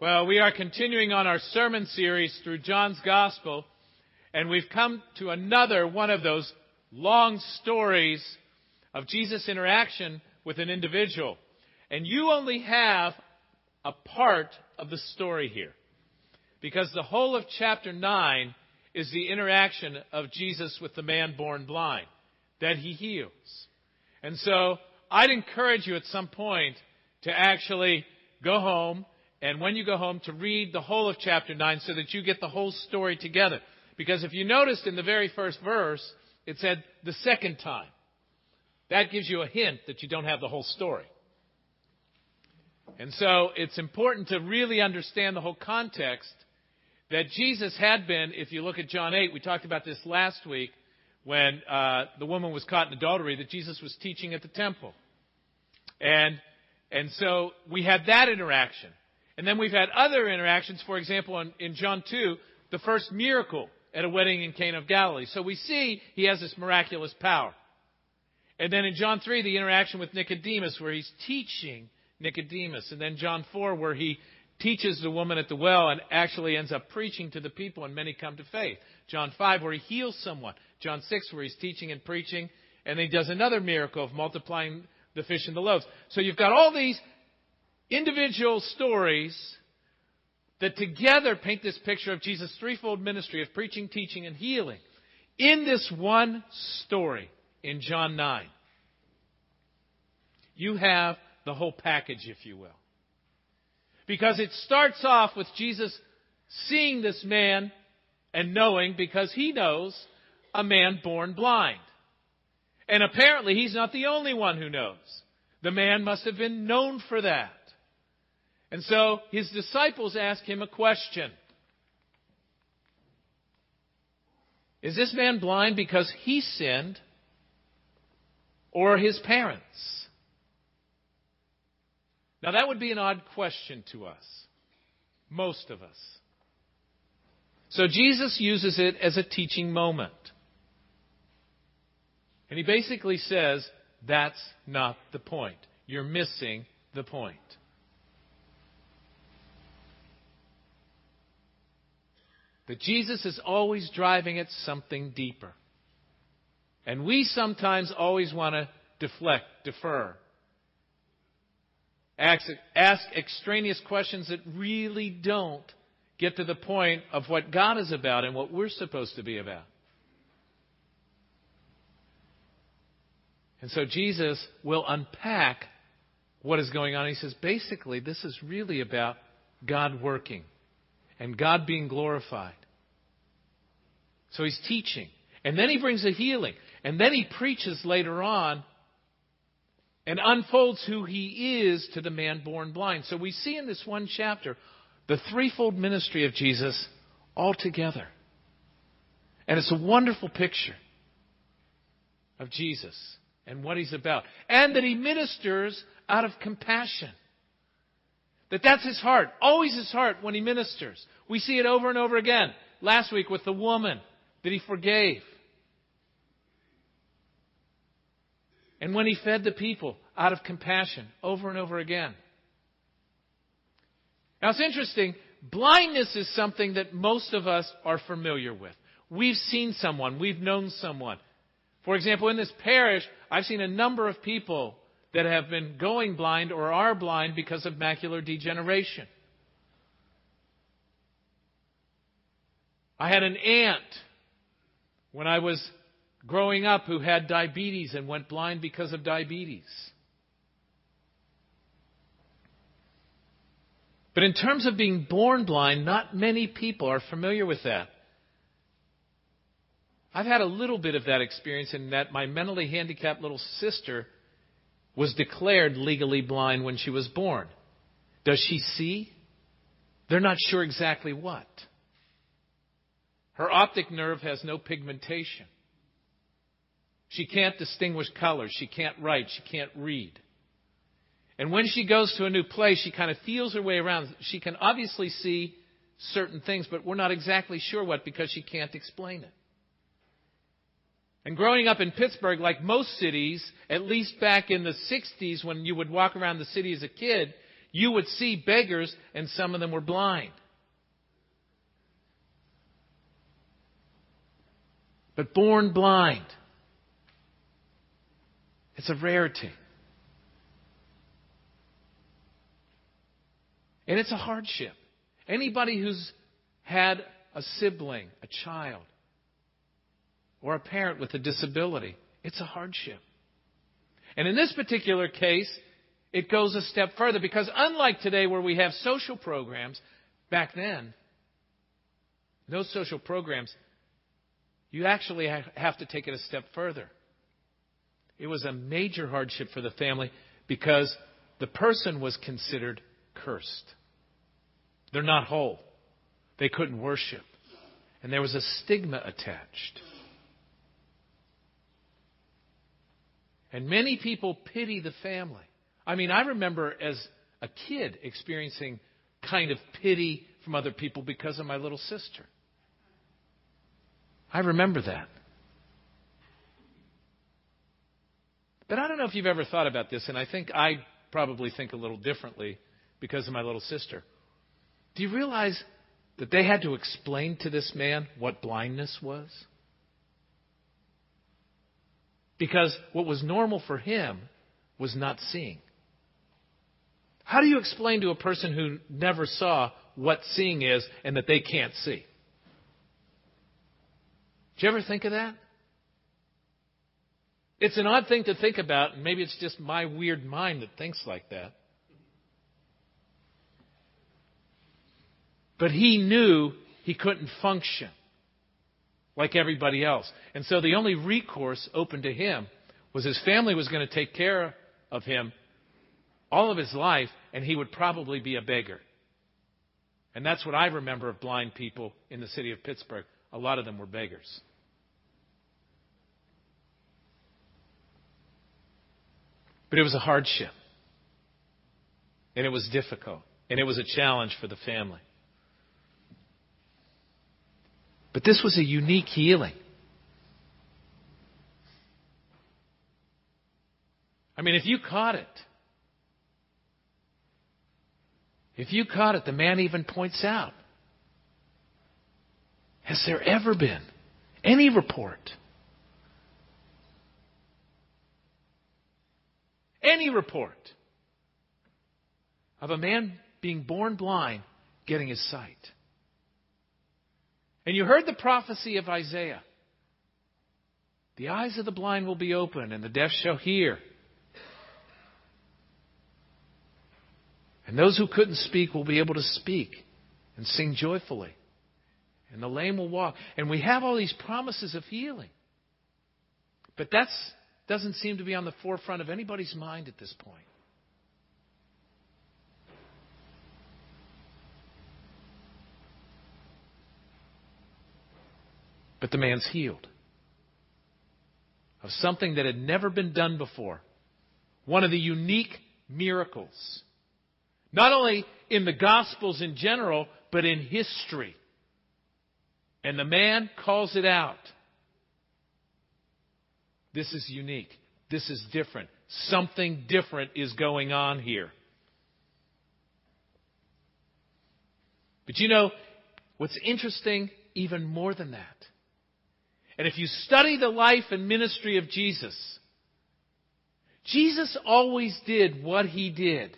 Well, we are continuing on our sermon series through John's Gospel, and we've come to another one of those long stories of Jesus' interaction with an individual. And you only have a part of the story here. Because the whole of chapter 9 is the interaction of Jesus with the man born blind that he heals. And so I'd encourage you at some point to actually go home and when you go home to read the whole of chapter 9 so that you get the whole story together. Because if you noticed in the very first verse, it said the second time. That gives you a hint that you don't have the whole story. And so it's important to really understand the whole context that Jesus had been, if you look at John 8, we talked about this last week when uh, the woman was caught in adultery, that Jesus was teaching at the temple. And, and so we had that interaction. And then we've had other interactions, for example, in, in John 2, the first miracle at a wedding in Cana of Galilee. So we see he has this miraculous power. And then in John 3, the interaction with Nicodemus, where he's teaching Nicodemus. And then John 4, where he teaches the woman at the well and actually ends up preaching to the people, and many come to faith. John 5, where he heals someone. John 6, where he's teaching and preaching. And then he does another miracle of multiplying the fish and the loaves. So you've got all these individual stories that together paint this picture of Jesus' threefold ministry of preaching, teaching, and healing in this one story in John 9. You have the whole package, if you will. Because it starts off with Jesus seeing this man and knowing, because he knows, a man born blind. And apparently he's not the only one who knows. The man must have been known for that. And so his disciples ask him a question. Is this man blind because he sinned or his parents? Now that would be an odd question to us. Most of us. So Jesus uses it as a teaching moment. And he basically says, that's not the point. You're missing the point. But Jesus is always driving at something deeper. And we sometimes always want to deflect, defer, ask, ask extraneous questions that really don't get to the point of what God is about and what we're supposed to be about. And so Jesus will unpack what is going on. He says, basically, this is really about God working and God being glorified. So he's teaching. And then he brings a healing. And then he preaches later on and unfolds who he is to the man born blind. So we see in this one chapter the threefold ministry of Jesus all together. And it's a wonderful picture of Jesus and what he's about. And that he ministers out of compassion. That that's his heart, always his heart when he ministers. We see it over and over again. Last week with the woman that he forgave. And when he fed the people out of compassion over and over again. Now it's interesting. Blindness is something that most of us are familiar with. We've seen someone. We've known someone. For example, in this parish, I've seen a number of people that have been going blind or are blind because of macular degeneration. I had an aunt when I was growing up who had diabetes and went blind because of diabetes. But in terms of being born blind, not many people are familiar with that. I've had a little bit of that experience in that my mentally handicapped little sister was declared legally blind when she was born. Does she see? They're not sure exactly what. Her optic nerve has no pigmentation. She can't distinguish colors. She can't write. She can't read. And when she goes to a new place, she kind of feels her way around. She can obviously see certain things, but we're not exactly sure what because she can't explain it. And growing up in Pittsburgh, like most cities, at least back in the 60s when you would walk around the city as a kid, you would see beggars and some of them were blind. But born blind. It's a rarity. And it's a hardship. Anybody who's had a sibling, a child, or a parent with a disability, it's a hardship. And in this particular case, it goes a step further because unlike today where we have social programs, back then, those social programs, you actually have to take it a step further. It was a major hardship for the family because the person was considered cursed. They're not whole. They couldn't worship. And there was a stigma attached. And many people pity the family. I mean, I remember as a kid experiencing kind of pity from other people because of my little sister. I remember that. But I don't know if you've ever thought about this, and I think I probably think a little differently because of my little sister. Do you realize that they had to explain to this man what blindness was? Because what was normal for him was not seeing. How do you explain to a person who never saw what seeing is and that they can't see? Did you ever think of that? It's an odd thing to think about, and maybe it's just my weird mind that thinks like that. But he knew he couldn't function like everybody else. And so the only recourse open to him was his family was going to take care of him all of his life, and he would probably be a beggar. And that's what I remember of blind people in the city of Pittsburgh. A lot of them were beggars. But it was a hardship. And it was difficult. And it was a challenge for the family. But this was a unique healing. I mean, if you caught it, if you caught it, the man even points out Has there ever been any report? Any report of a man being born blind getting his sight? And you heard the prophecy of Isaiah. The eyes of the blind will be open, and the deaf shall hear. And those who couldn't speak will be able to speak and sing joyfully. And the lame will walk. And we have all these promises of healing. But that doesn't seem to be on the forefront of anybody's mind at this point. But the man's healed of something that had never been done before. One of the unique miracles. Not only in the Gospels in general, but in history. And the man calls it out. This is unique. This is different. Something different is going on here. But you know, what's interesting even more than that and if you study the life and ministry of Jesus, Jesus always did what he did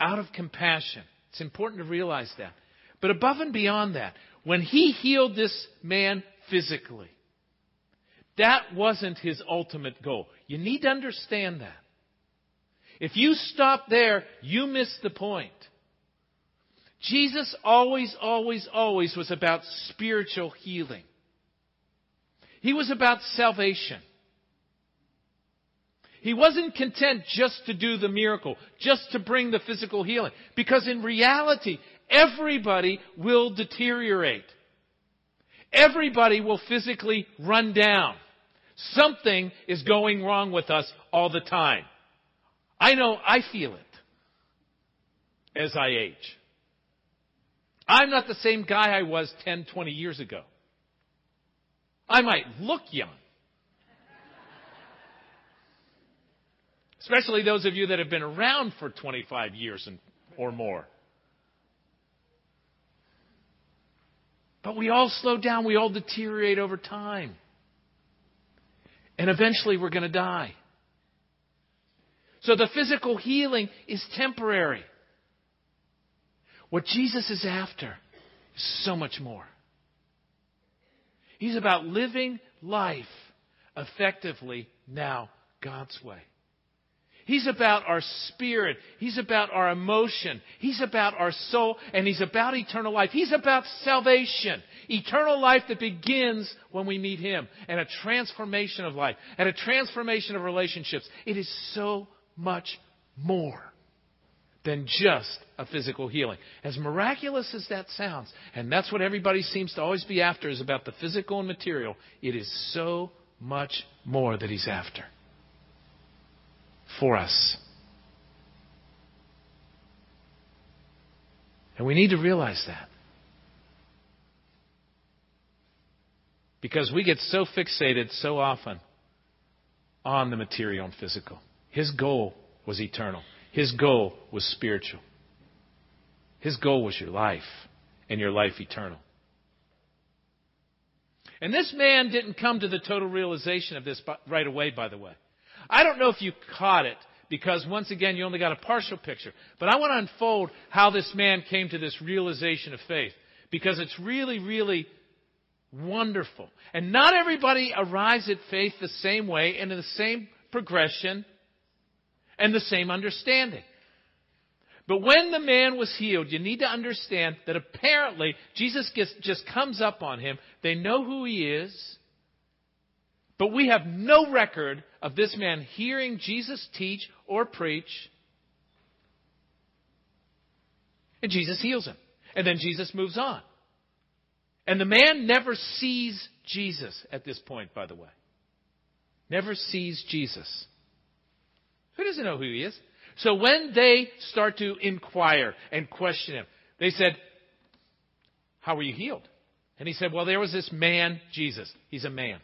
out of compassion. It's important to realize that. But above and beyond that, when he healed this man physically, that wasn't his ultimate goal. You need to understand that. If you stop there, you miss the point. Jesus always, always, always was about spiritual healing. He was about salvation. He wasn't content just to do the miracle, just to bring the physical healing. Because in reality, everybody will deteriorate. Everybody will physically run down. Something is going wrong with us all the time. I know I feel it as I age. I'm not the same guy I was 10, 20 years ago. I might look young. Especially those of you that have been around for 25 years and, or more. But we all slow down, we all deteriorate over time. And eventually we're going to die. So the physical healing is temporary. What Jesus is after is so much more. He's about living life effectively now God's way. He's about our spirit. He's about our emotion. He's about our soul. And He's about eternal life. He's about salvation. Eternal life that begins when we meet Him. And a transformation of life. And a transformation of relationships. It is so much more than just a physical healing. As miraculous as that sounds, and that's what everybody seems to always be after is about the physical and material, it is so much more that He's after for us. And we need to realize that. Because we get so fixated so often on the material and physical. His goal was eternal. His goal was spiritual. His goal was your life and your life eternal. And this man didn't come to the total realization of this right away, by the way. I don't know if you caught it because once again you only got a partial picture. But I want to unfold how this man came to this realization of faith because it's really, really wonderful. And not everybody arrives at faith the same way and in the same progression and the same understanding. But when the man was healed, you need to understand that apparently Jesus just comes up on him. They know who he is. But we have no record of this man hearing Jesus teach or preach. And Jesus heals him. And then Jesus moves on. And the man never sees Jesus at this point, by the way. Never sees Jesus. Who doesn't know who he is? So when they start to inquire and question him, they said, How were you healed? And he said, Well, there was this man, Jesus. He's a man.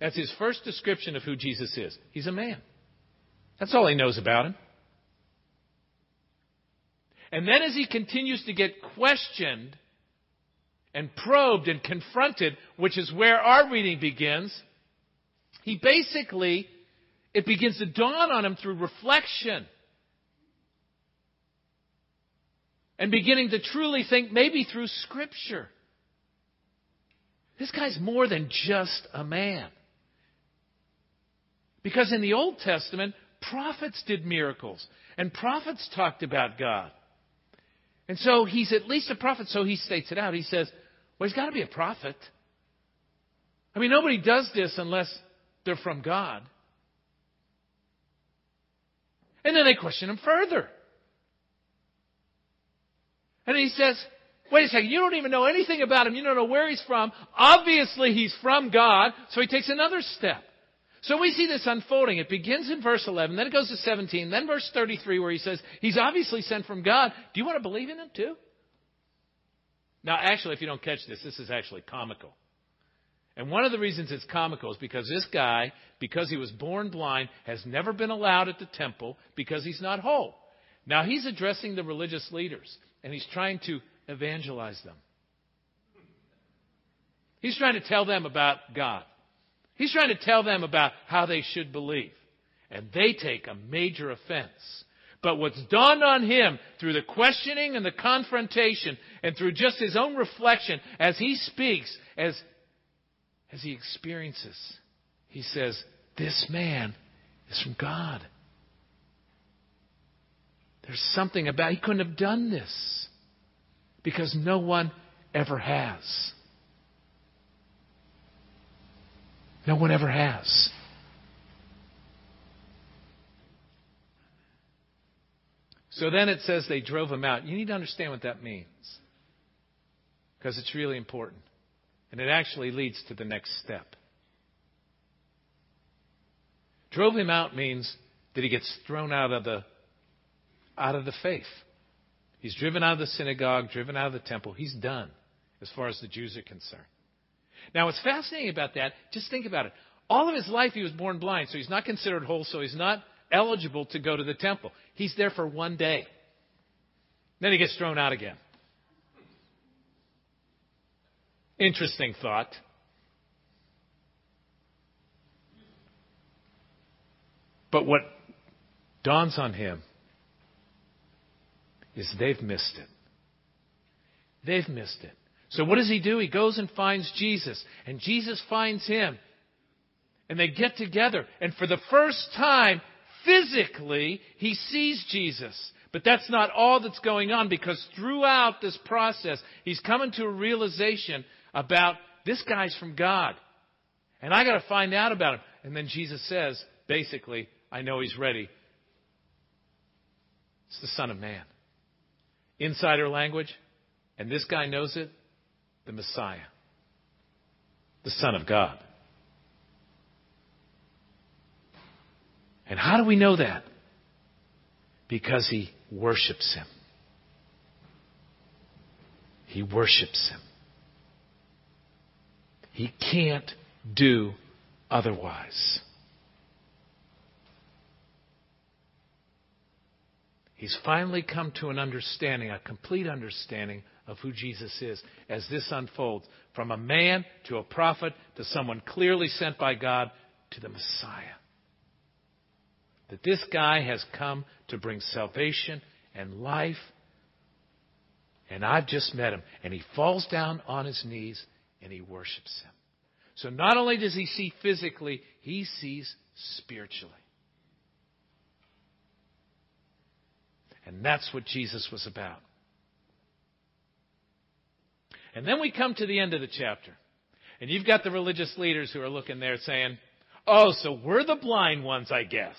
That's his first description of who Jesus is. He's a man. That's all he knows about him. And then as he continues to get questioned and probed and confronted, which is where our reading begins, he basically, it begins to dawn on him through reflection. And beginning to truly think, maybe through Scripture. This guy's more than just a man. Because in the Old Testament, prophets did miracles, and prophets talked about God. And so he's at least a prophet, so he states it out. He says, well, he's got to be a prophet. I mean, nobody does this unless they're from God. And then they question him further. And he says, wait a second, you don't even know anything about him. You don't know where he's from. Obviously, he's from God. So he takes another step. So we see this unfolding. It begins in verse 11, then it goes to 17, then verse 33 where he says, He's obviously sent from God. Do you want to believe in him too? Now, actually, if you don't catch this, this is actually comical. And one of the reasons it's comical is because this guy, because he was born blind, has never been allowed at the temple because he's not whole. Now, he's addressing the religious leaders, and he's trying to evangelize them. He's trying to tell them about God. He's trying to tell them about how they should believe. And they take a major offense. But what's dawned on him through the questioning and the confrontation and through just his own reflection as he speaks, as, as he experiences, he says, This man is from God. There's something about, he couldn't have done this because no one ever has. No one ever has. So then it says they drove him out. You need to understand what that means because it's really important. And it actually leads to the next step. Drove him out means that he gets thrown out of the out of the faith. He's driven out of the synagogue, driven out of the temple. He's done as far as the Jews are concerned. Now, what's fascinating about that, just think about it. All of his life he was born blind, so he's not considered whole, so he's not eligible to go to the temple. He's there for one day. Then he gets thrown out again. Interesting thought. But what dawns on him is they've missed it. They've missed it. So what does he do? He goes and finds Jesus, and Jesus finds him. And they get together, and for the first time, physically, he sees Jesus. But that's not all that's going on because throughout this process, he's coming to a realization about this guy's from God. And I got to find out about him. And then Jesus says, basically, I know he's ready. It's the Son of Man. Insider language, and this guy knows it the Messiah, the Son of God. And how do we know that? Because he worships him. He worships him. He can't do otherwise. He's finally come to an understanding, a complete understanding of who Jesus is as this unfolds from a man to a prophet to someone clearly sent by God to the Messiah. That this guy has come to bring salvation and life. And I've just met him. And he falls down on his knees and he worships him. So not only does he see physically, he sees spiritually. And that's what Jesus was about. And then we come to the end of the chapter. And you've got the religious leaders who are looking there saying, Oh, so we're the blind ones, I guess.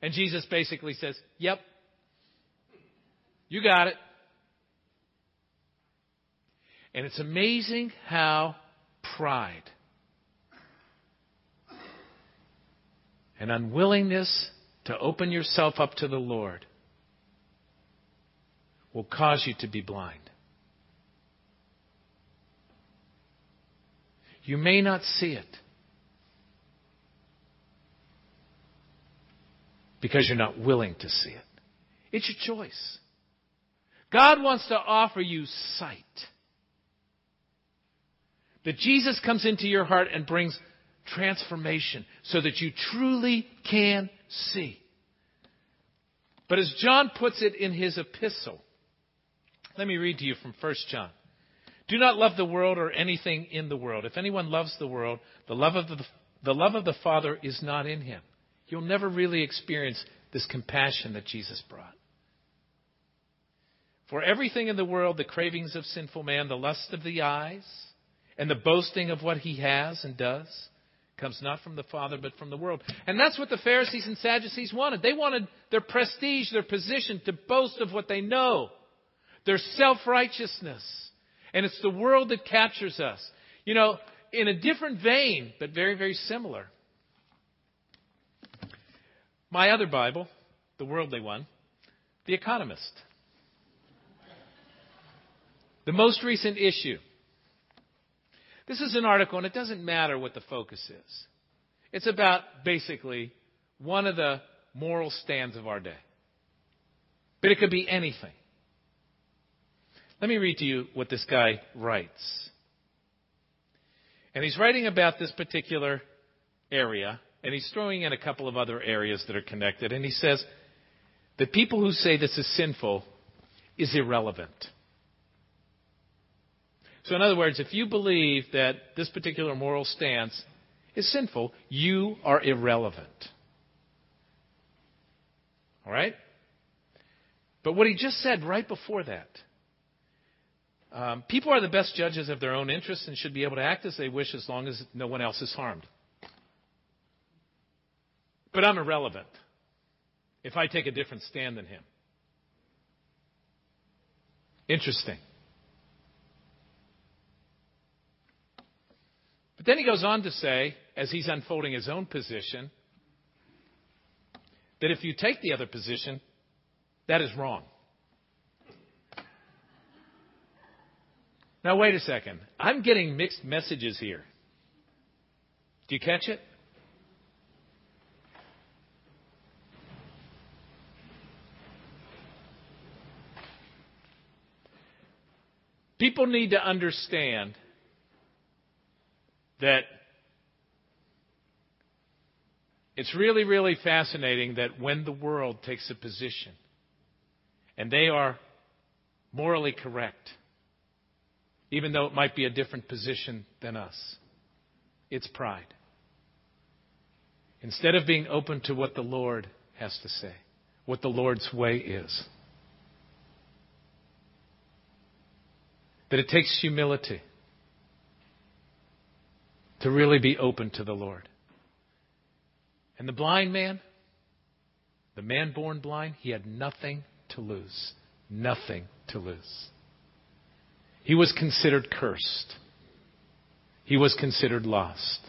And Jesus basically says, Yep. You got it. And it's amazing how pride and unwillingness to open yourself up to the Lord will cause you to be blind. You may not see it because you're not willing to see it. It's your choice. God wants to offer you sight. That Jesus comes into your heart and brings transformation so that you truly can see. But as John puts it in his epistle, let me read to you from 1 John. Do not love the world or anything in the world. If anyone loves the world, the love of the, the love of the Father is not in him. You'll never really experience this compassion that Jesus brought. For everything in the world, the cravings of sinful man, the lust of the eyes, and the boasting of what he has and does, comes not from the Father, but from the world. And that's what the Pharisees and Sadducees wanted. They wanted their prestige, their position, to boast of what they know. Their self righteousness. And it's the world that captures us. You know, in a different vein, but very, very similar. My other Bible, the worldly one, The Economist. The most recent issue. This is an article, and it doesn't matter what the focus is. It's about basically one of the moral stands of our day. But it could be anything. Let me read to you what this guy writes. And he's writing about this particular area, and he's throwing in a couple of other areas that are connected. And he says, The people who say this is sinful is irrelevant. So, in other words, if you believe that this particular moral stance is sinful, you are irrelevant. All right? But what he just said right before that um, people are the best judges of their own interests and should be able to act as they wish as long as no one else is harmed. But I'm irrelevant if I take a different stand than him. Interesting. But then he goes on to say, as he's unfolding his own position, that if you take the other position, that is wrong. Now, wait a second. I'm getting mixed messages here. Do you catch it? People need to understand that it's really, really fascinating that when the world takes a position and they are morally correct, even though it might be a different position than us, it's pride. Instead of being open to what the Lord has to say, what the Lord's way is. That it takes humility to really be open to the Lord. And the blind man, the man born blind, he had nothing to lose. Nothing to lose. He was considered cursed. He was considered lost.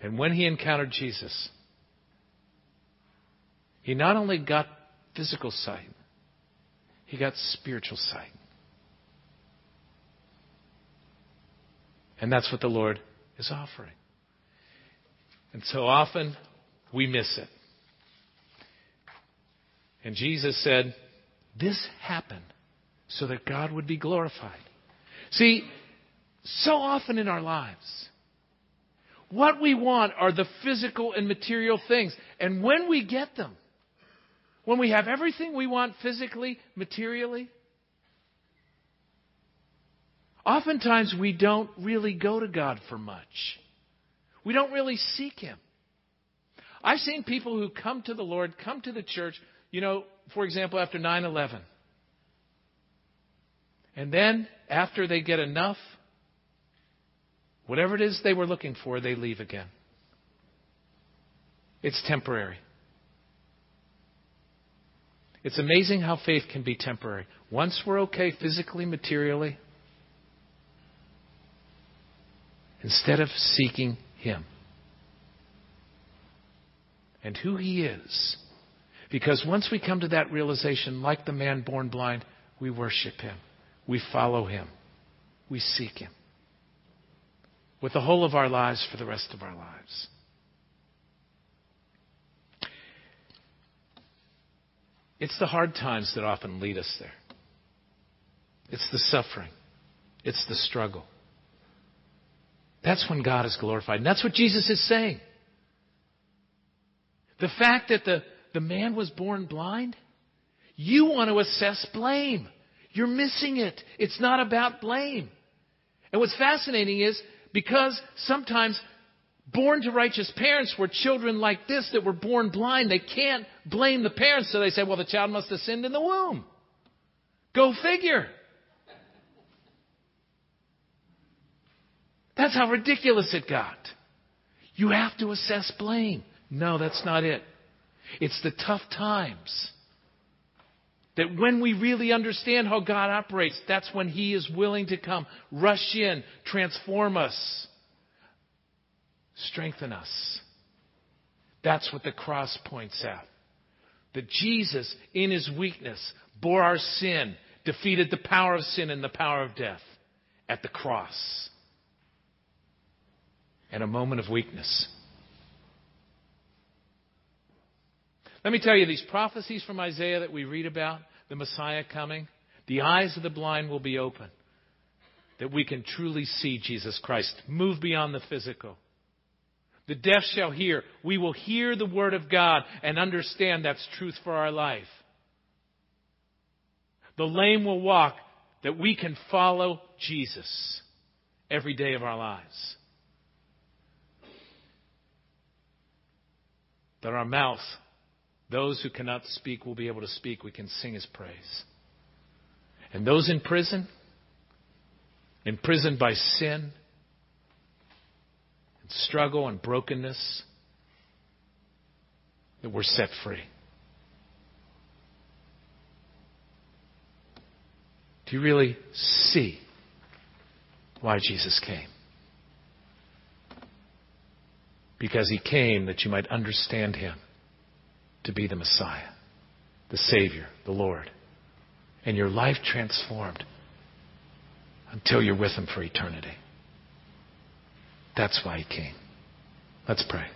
And when he encountered Jesus, he not only got physical sight, he got spiritual sight. And that's what the Lord is offering. And so often we miss it. And Jesus said, This happened so that God would be glorified. See, so often in our lives, what we want are the physical and material things. And when we get them, when we have everything we want physically, materially, Oftentimes, we don't really go to God for much. We don't really seek Him. I've seen people who come to the Lord, come to the church, you know, for example, after 9 11. And then, after they get enough, whatever it is they were looking for, they leave again. It's temporary. It's amazing how faith can be temporary. Once we're okay physically, materially, instead of seeking Him and who He is. Because once we come to that realization, like the man born blind, we worship Him, we follow Him, we seek Him with the whole of our lives for the rest of our lives. It's the hard times that often lead us there. It's the suffering. It's the struggle. That's when God is glorified. And that's what Jesus is saying. The fact that the, the man was born blind, you want to assess blame. You're missing it. It's not about blame. And what's fascinating is because sometimes born to righteous parents were children like this that were born blind, they can't blame the parents, so they say, well, the child must have sinned in the womb. Go figure. That's how ridiculous it got. You have to assess blame. No, that's not it. It's the tough times. That when we really understand how God operates, that's when He is willing to come, rush in, transform us, strengthen us. That's what the cross points at. That Jesus, in His weakness, bore our sin, defeated the power of sin and the power of death at the cross and a moment of weakness. Let me tell you, these prophecies from Isaiah that we read about, the Messiah coming, the eyes of the blind will be open. That we can truly see Jesus Christ, move beyond the physical. The deaf shall hear. We will hear the word of God and understand that's truth for our life. The lame will walk, that we can follow Jesus every day of our lives. that our mouth, those who cannot speak will be able to speak. We can sing his praise. And those in prison, imprisoned by sin, and struggle and brokenness, that we're set free. Do you really see why Jesus came? Because he came that you might understand him to be the Messiah, the Savior, the Lord, and your life transformed until you're with him for eternity. That's why he came. Let's pray.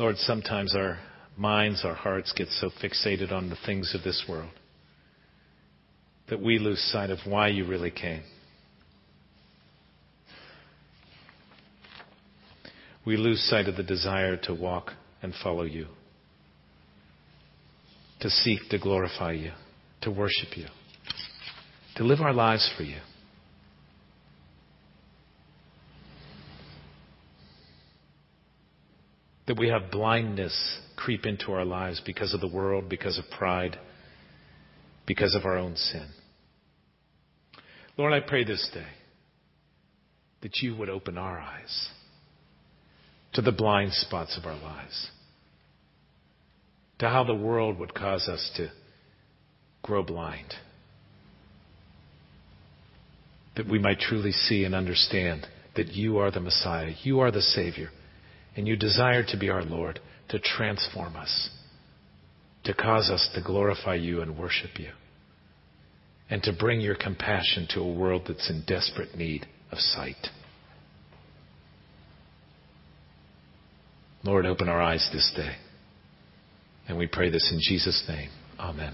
Lord, sometimes our minds, our hearts get so fixated on the things of this world that we lose sight of why you really came. We lose sight of the desire to walk and follow you, to seek to glorify you, to worship you, to live our lives for you. That we have blindness creep into our lives because of the world, because of pride, because of our own sin. Lord, I pray this day that you would open our eyes to the blind spots of our lives, to how the world would cause us to grow blind, that we might truly see and understand that you are the Messiah, you are the Savior and you desire to be our Lord, to transform us, to cause us to glorify you and worship you, and to bring your compassion to a world that's in desperate need of sight. Lord, open our eyes this day. And we pray this in Jesus' name. Amen.